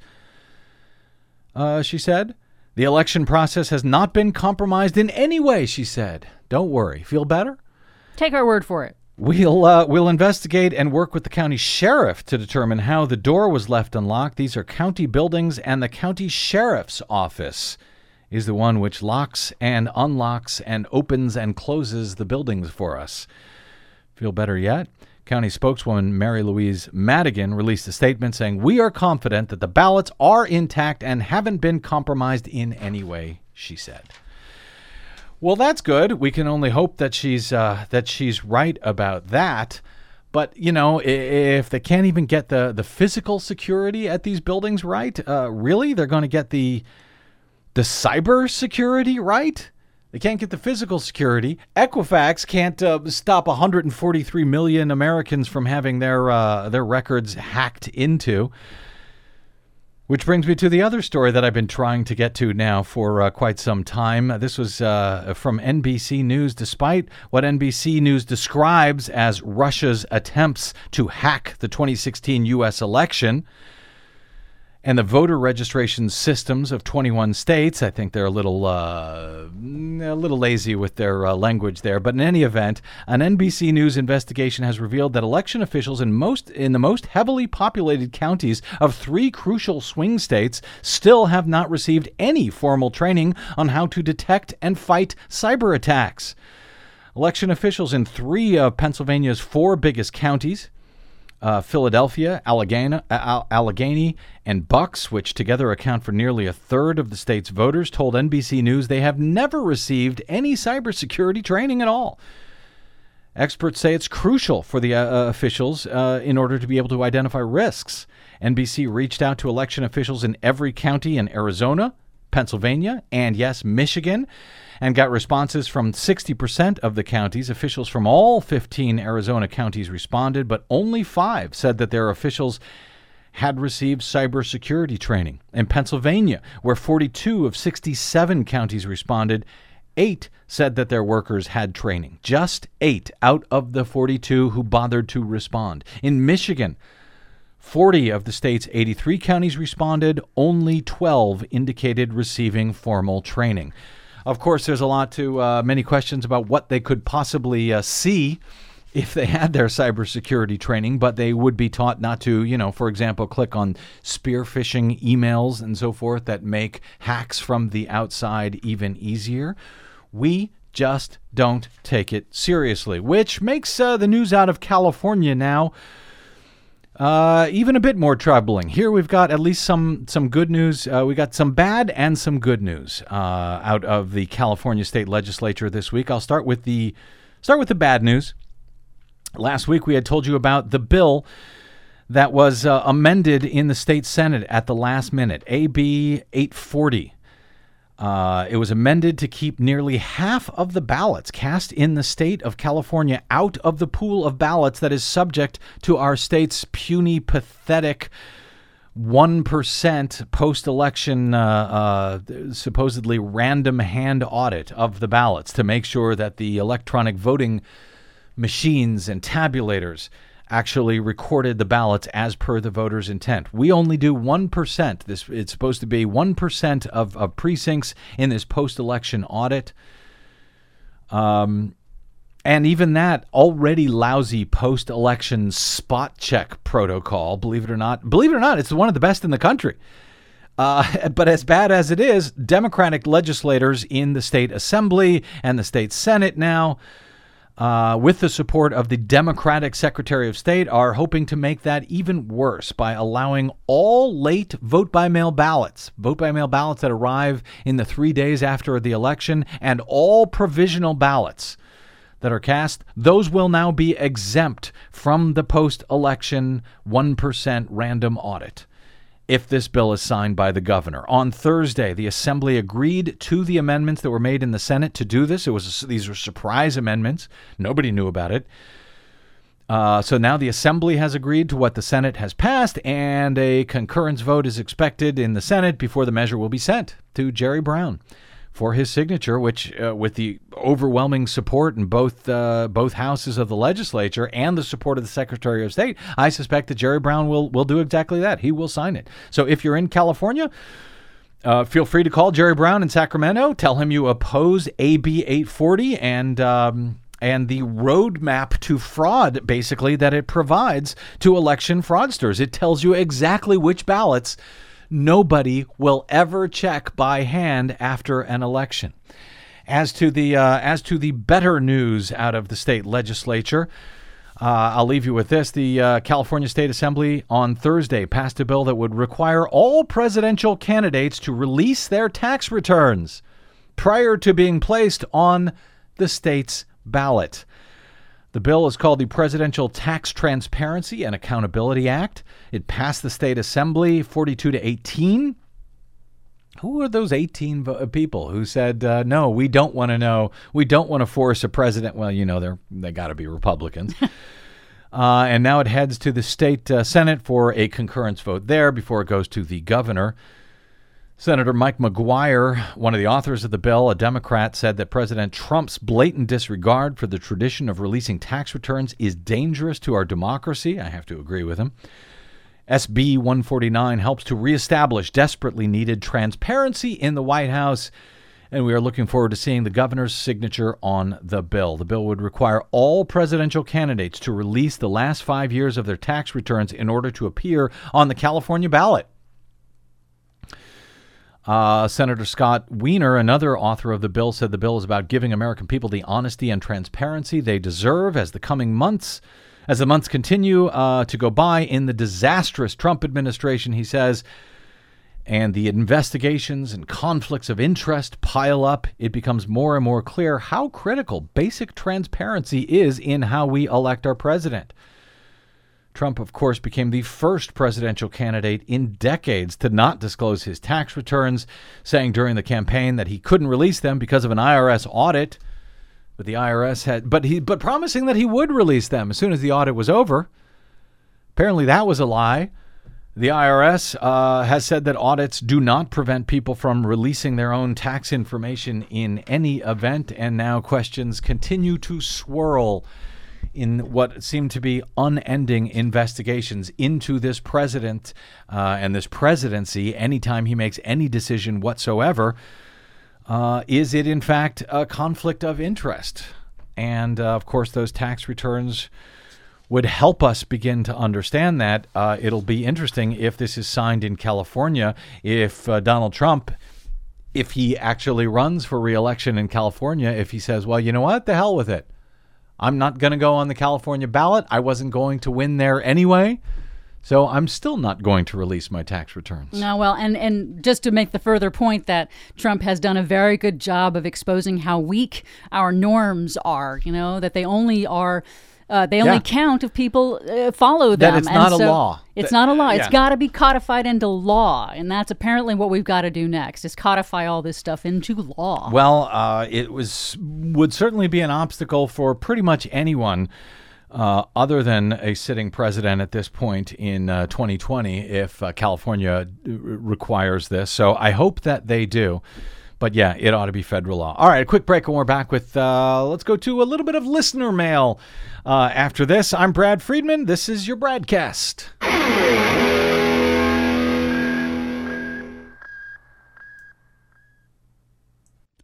Uh, she said, the election process has not been compromised in any way. She said, "Don't worry, feel better." Take our word for it. We'll uh, we'll investigate and work with the county sheriff to determine how the door was left unlocked. These are county buildings, and the county sheriff's office is the one which locks and unlocks and opens and closes the buildings for us. Feel better yet? County spokeswoman Mary Louise Madigan released a statement saying, We are confident that the ballots are intact and haven't been compromised in any way, she said. Well, that's good. We can only hope that she's uh, that she's right about that. But you know, if they can't even get the the physical security at these buildings right, uh, really, they're going to get the the cyber security right. They can't get the physical security. Equifax can't uh, stop 143 million Americans from having their uh, their records hacked into. Which brings me to the other story that I've been trying to get to now for uh, quite some time. This was uh, from NBC News. Despite what NBC News describes as Russia's attempts to hack the 2016 U.S. election, and the voter registration systems of 21 states. I think they're a little uh, a little lazy with their uh, language there, but in any event, an NBC News investigation has revealed that election officials in most in the most heavily populated counties of three crucial swing states still have not received any formal training on how to detect and fight cyber attacks. Election officials in three of Pennsylvania's four biggest counties uh, Philadelphia, Allegheny, Allegheny, and Bucks, which together account for nearly a third of the state's voters, told NBC News they have never received any cybersecurity training at all. Experts say it's crucial for the uh, officials uh, in order to be able to identify risks. NBC reached out to election officials in every county in Arizona, Pennsylvania, and yes, Michigan and got responses from 60% of the counties. Officials from all 15 Arizona counties responded, but only five said that their officials had received cybersecurity training. In Pennsylvania, where 42 of 67 counties responded, eight said that their workers had training. Just eight out of the 42 who bothered to respond. In Michigan, 40 of the state's 83 counties responded, only 12 indicated receiving formal training. Of course, there's a lot to uh, many questions about what they could possibly uh, see if they had their cybersecurity training, but they would be taught not to, you know, for example, click on spear phishing emails and so forth that make hacks from the outside even easier. We just don't take it seriously, which makes uh, the news out of California now uh, even a bit more troubling. Here we've got at least some some good news. Uh, we got some bad and some good news uh, out of the California State Legislature this week. I'll start with the start with the bad news. Last week we had told you about the bill that was uh, amended in the state senate at the last minute, AB 840. Uh, it was amended to keep nearly half of the ballots cast in the state of California out of the pool of ballots that is subject to our state's puny, pathetic 1% post election, uh, uh, supposedly random hand audit of the ballots to make sure that the electronic voting machines and tabulators actually recorded the ballots as per the voter's intent. We only do 1%. This it's supposed to be 1% of, of precincts in this post-election audit. Um and even that already lousy post-election spot check protocol, believe it or not, believe it or not, it's one of the best in the country. Uh, [laughs] but as bad as it is, Democratic legislators in the state assembly and the state senate now uh, with the support of the Democratic Secretary of State, are hoping to make that even worse by allowing all late vote by mail ballots, vote by mail ballots that arrive in the three days after the election, and all provisional ballots that are cast, those will now be exempt from the post election 1% random audit if this bill is signed by the governor. On Thursday, the assembly agreed to the amendments that were made in the Senate to do this. It was these were surprise amendments. Nobody knew about it. Uh, so now the assembly has agreed to what the Senate has passed, and a concurrence vote is expected in the Senate before the measure will be sent to Jerry Brown for his signature, which, uh, with the overwhelming support in both uh, both houses of the legislature and the support of the Secretary of State, I suspect that Jerry Brown will will do exactly that. He will sign it. So if you're in California. Uh, feel free to call Jerry Brown in Sacramento. Tell him you oppose AB 840 and um, and the roadmap to fraud, basically, that it provides to election fraudsters. It tells you exactly which ballots nobody will ever check by hand after an election. As to the uh, as to the better news out of the state legislature, uh, I'll leave you with this: the uh, California State Assembly on Thursday passed a bill that would require all presidential candidates to release their tax returns prior to being placed on the state's ballot. The bill is called the Presidential Tax Transparency and Accountability Act. It passed the state assembly 42 to 18. Who are those 18 vo- uh, people who said, uh, no, we don't want to know, we don't want to force a president? Well, you know, they're, they got to be Republicans. [laughs] uh, and now it heads to the state uh, Senate for a concurrence vote there before it goes to the governor. Senator Mike McGuire, one of the authors of the bill, a Democrat, said that President Trump's blatant disregard for the tradition of releasing tax returns is dangerous to our democracy. I have to agree with him. SB 149 helps to reestablish desperately needed transparency in the White House, and we are looking forward to seeing the governor's signature on the bill. The bill would require all presidential candidates to release the last five years of their tax returns in order to appear on the California ballot. Uh, Senator Scott Wiener, another author of the bill, said the bill is about giving American people the honesty and transparency they deserve as the coming months, as the months continue uh, to go by in the disastrous Trump administration. He says, and the investigations and conflicts of interest pile up. It becomes more and more clear how critical basic transparency is in how we elect our president. Trump, of course, became the first presidential candidate in decades to not disclose his tax returns, saying during the campaign that he couldn't release them because of an IRS audit. But the IRS had, but he, but promising that he would release them as soon as the audit was over. Apparently, that was a lie. The IRS uh, has said that audits do not prevent people from releasing their own tax information in any event, and now questions continue to swirl in what seem to be unending investigations into this president uh, and this presidency anytime he makes any decision whatsoever. Uh, is it in fact a conflict of interest? And uh, of course, those tax returns would help us begin to understand that. Uh, it'll be interesting if this is signed in California, if uh, Donald Trump, if he actually runs for reelection in California, if he says, well, you know what, the hell with it. I'm not going to go on the California ballot. I wasn't going to win there anyway. So I'm still not going to release my tax returns. No, well, and and just to make the further point that Trump has done a very good job of exposing how weak our norms are. You know that they only are. Uh, they only Yeah. count if people uh, follow them. That it's And not a law. It's That- not a law. It's yeah. got to be codified into law, and that's apparently what we've got to do next: is codify all this stuff into law. Well, uh, it was would certainly be an obstacle for pretty much anyone uh, other than a sitting president at this point in uh, 2020 if uh, California uh, requires this. So I hope that they do. But yeah, it ought to be federal law. All right, a quick break, and we're back with. Uh, let's go to a little bit of listener mail. Uh, after this, I'm Brad Friedman. This is your broadcast.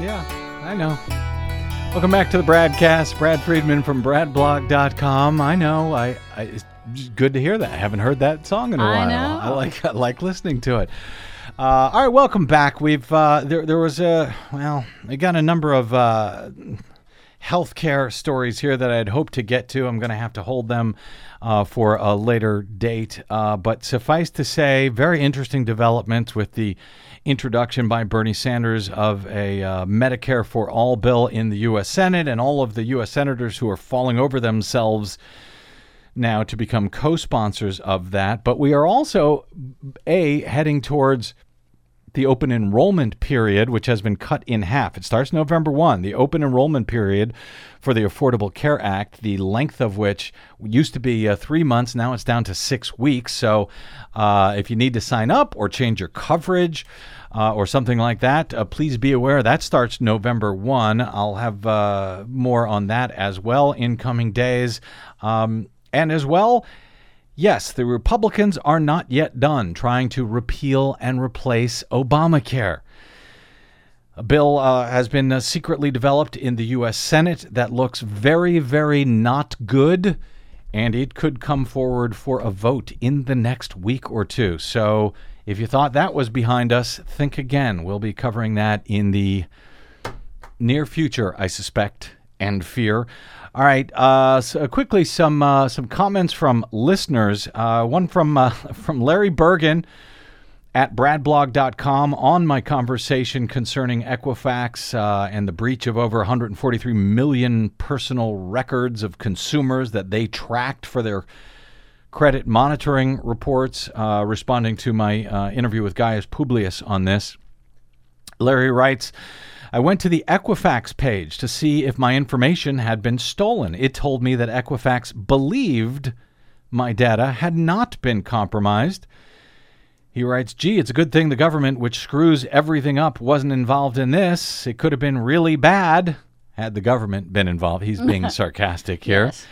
Yeah, I know. Welcome back to the Bradcast. Brad Friedman from bradblog.com. I know. I, I it's good to hear that. I haven't heard that song in a I while. know. I like I like listening to it. Uh, all right, welcome back. We've uh, there there was a well, I got a number of uh, healthcare stories here that I'd hoped to get to. I'm going to have to hold them uh, for a later date. Uh, but suffice to say, very interesting developments with the introduction by Bernie Sanders of a uh, Medicare for All bill in the U.S. Senate and all of the U.S. senators who are falling over themselves now to become co sponsors of that. But we are also, A, heading towards the open enrollment period, which has been cut in half. It starts November 1. The open enrollment period for the Affordable Care Act, the length of which used to be uh, three months, now it's down to six weeks. So uh, if you need to sign up or change your coverage, uh, or something like that, uh, please be aware that starts November 1. I'll have uh, more on that as well in coming days. Um, and as well, Yes, the Republicans are not yet done trying to repeal and replace Obamacare. A bill uh, has been uh, secretly developed in the U.S. Senate that looks very, very not good, and it could come forward for a vote in the next week or two. So if you thought that was behind us, think again. We'll be covering that in the near future, I suspect, and fear. All right. Uh, so quickly, some uh, some comments from listeners. Uh, one from uh, [laughs] from Larry Bergen at bradblog.com on my conversation concerning Equifax uh, and the breach of over 143 million personal records of consumers that they tracked for their credit monitoring reports. Uh, responding to my uh, interview with Gaius Publius on this, Larry writes. I went to the Equifax page to see if my information had been stolen. It told me that Equifax believed my data had not been compromised. He writes, Gee, it's a good thing the government, which screws everything up, wasn't involved in this. It could have been really bad had the government been involved. He's being [laughs] sarcastic here. Yes.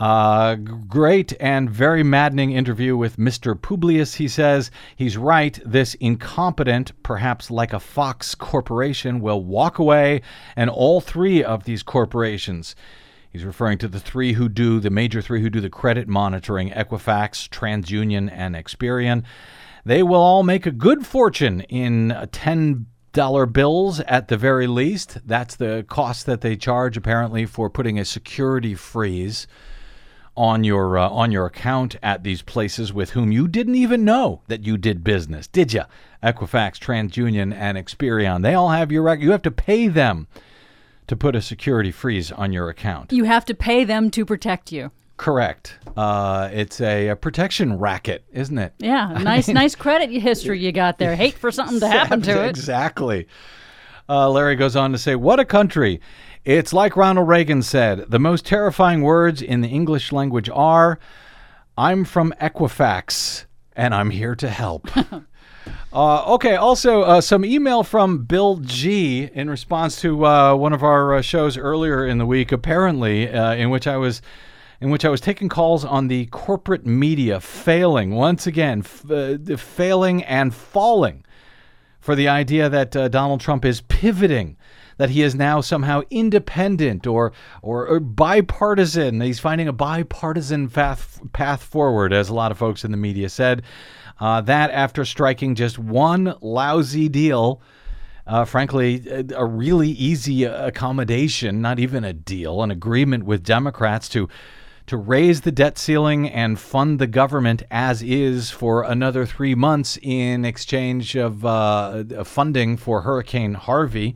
Uh, great and very maddening interview with Mr. Publius. He says he's right. This incompetent, perhaps like a Fox corporation, will walk away, and all three of these corporations. He's referring to the three who do, the major three who do the credit monitoring Equifax, TransUnion, and Experian. They will all make a good fortune in uh, 10 dollar bills at the very least. That's the cost that they charge apparently for putting a security freeze on your uh, on your account at these places with whom you didn't even know that you did business, did you? Equifax, TransUnion, and Experian. They all have your record. You have to pay them to put a security freeze on your account. You have to pay them to protect you. Correct. Uh, it's a, a protection racket, isn't it? Yeah, [laughs] nice, nice credit history you got there. Hate for something to [laughs] happen to it. Exactly. Uh, Larry goes on to say, What a country. It's like Ronald Reagan said the most terrifying words in the English language are, I'm from Equifax and I'm here to help. [laughs] Uh, okay, also uh, some email from Bill G in response to uh, one of our uh, shows earlier in the week, apparently, uh, in which I was in which I was taking calls on the corporate media failing once again, f- uh, failing and falling for the idea that uh, Donald Trump is pivoting, that he is now somehow independent or, or or bipartisan. He's finding a bipartisan path path forward, as a lot of folks in the media said. Uh, that after striking just one lousy deal. Uh, frankly, a, really easy accommodation, not even a deal, an agreement with Democrats to to raise the debt ceiling and fund the government as is for another three months in exchange of uh, funding for Hurricane Harvey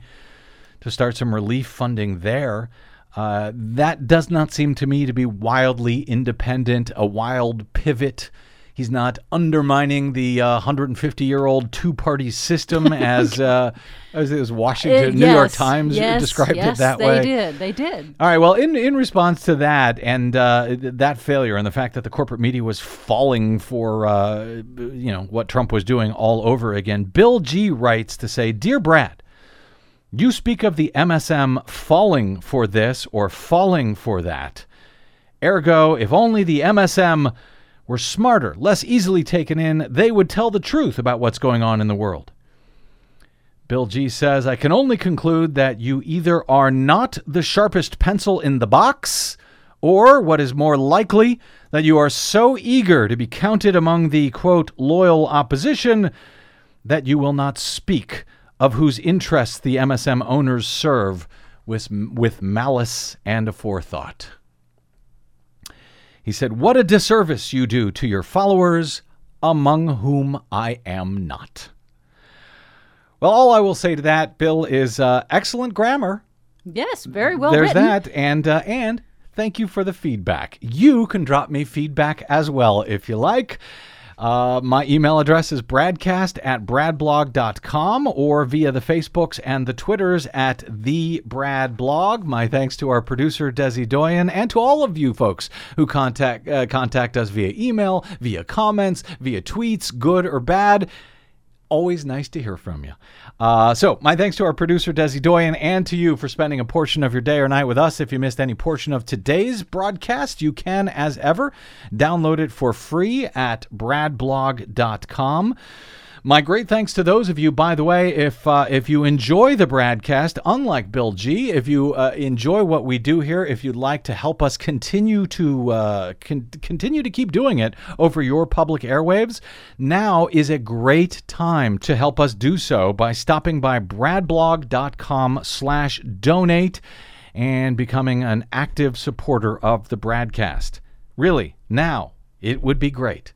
to start some relief funding there. Uh, that does not seem to me to be wildly independent, a wild pivot. He's not undermining the 150 year old two party system [laughs] as uh, as it was Washington, Uh, New York Times yes, described yes, it that they way. They did. They did. All right. Well, in in response to that and uh, that failure and the fact that the corporate media was falling for uh, you know what Trump was doing all over again, Bill G writes to say, "Dear Brad." You speak of the MSM falling for this or falling for that. Ergo, if only the MSM were smarter, less easily taken in, they would tell the truth about what's going on in the world. Bill G says, I can only conclude that you either are not the sharpest pencil in the box, or what is more likely, that you are so eager to be counted among the quote, loyal opposition that you will not speak of whose interests the MSM owners serve with, with malice and aforethought. He said, What a disservice you do to your followers, among whom I am not. Well, all I will say to that, Bill, is uh, excellent grammar. Yes, very well There's written. that, and uh, and thank you for the feedback. You can drop me feedback as well if you like. Uh, my email address is bradcast at bradblog.com or via the Facebooks and the Twitters at the Brad Blog. My thanks to our producer Desi Doyen and to all of you folks who contact uh, contact us via email, via comments, via tweets, good or bad always nice to hear from you. Uh, so, my thanks to our producer, Desi Doyen, and to you for spending a portion of your day or night with us. If you missed any portion of today's broadcast, you can, as ever, download it for free at bradblog.com. My great thanks to those of you, by the way, if uh, if you enjoy the broadcast, unlike Bill G, if you uh, enjoy what we do here, if you'd like to help us continue to uh, con- continue to keep doing it over your public airwaves, now is a great time to help us do so by stopping by bradblog.com/donate and becoming an active supporter of the broadcast. Really, now it would be great.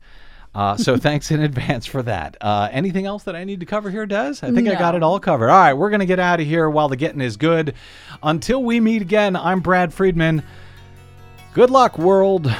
Uh, so thanks in advance for that. Uh, anything else that I need to cover here, Des? I think I got it all covered. All right, we're going to get out of here while the getting is good. Until we meet again, I'm Brad Friedman. Good luck, world.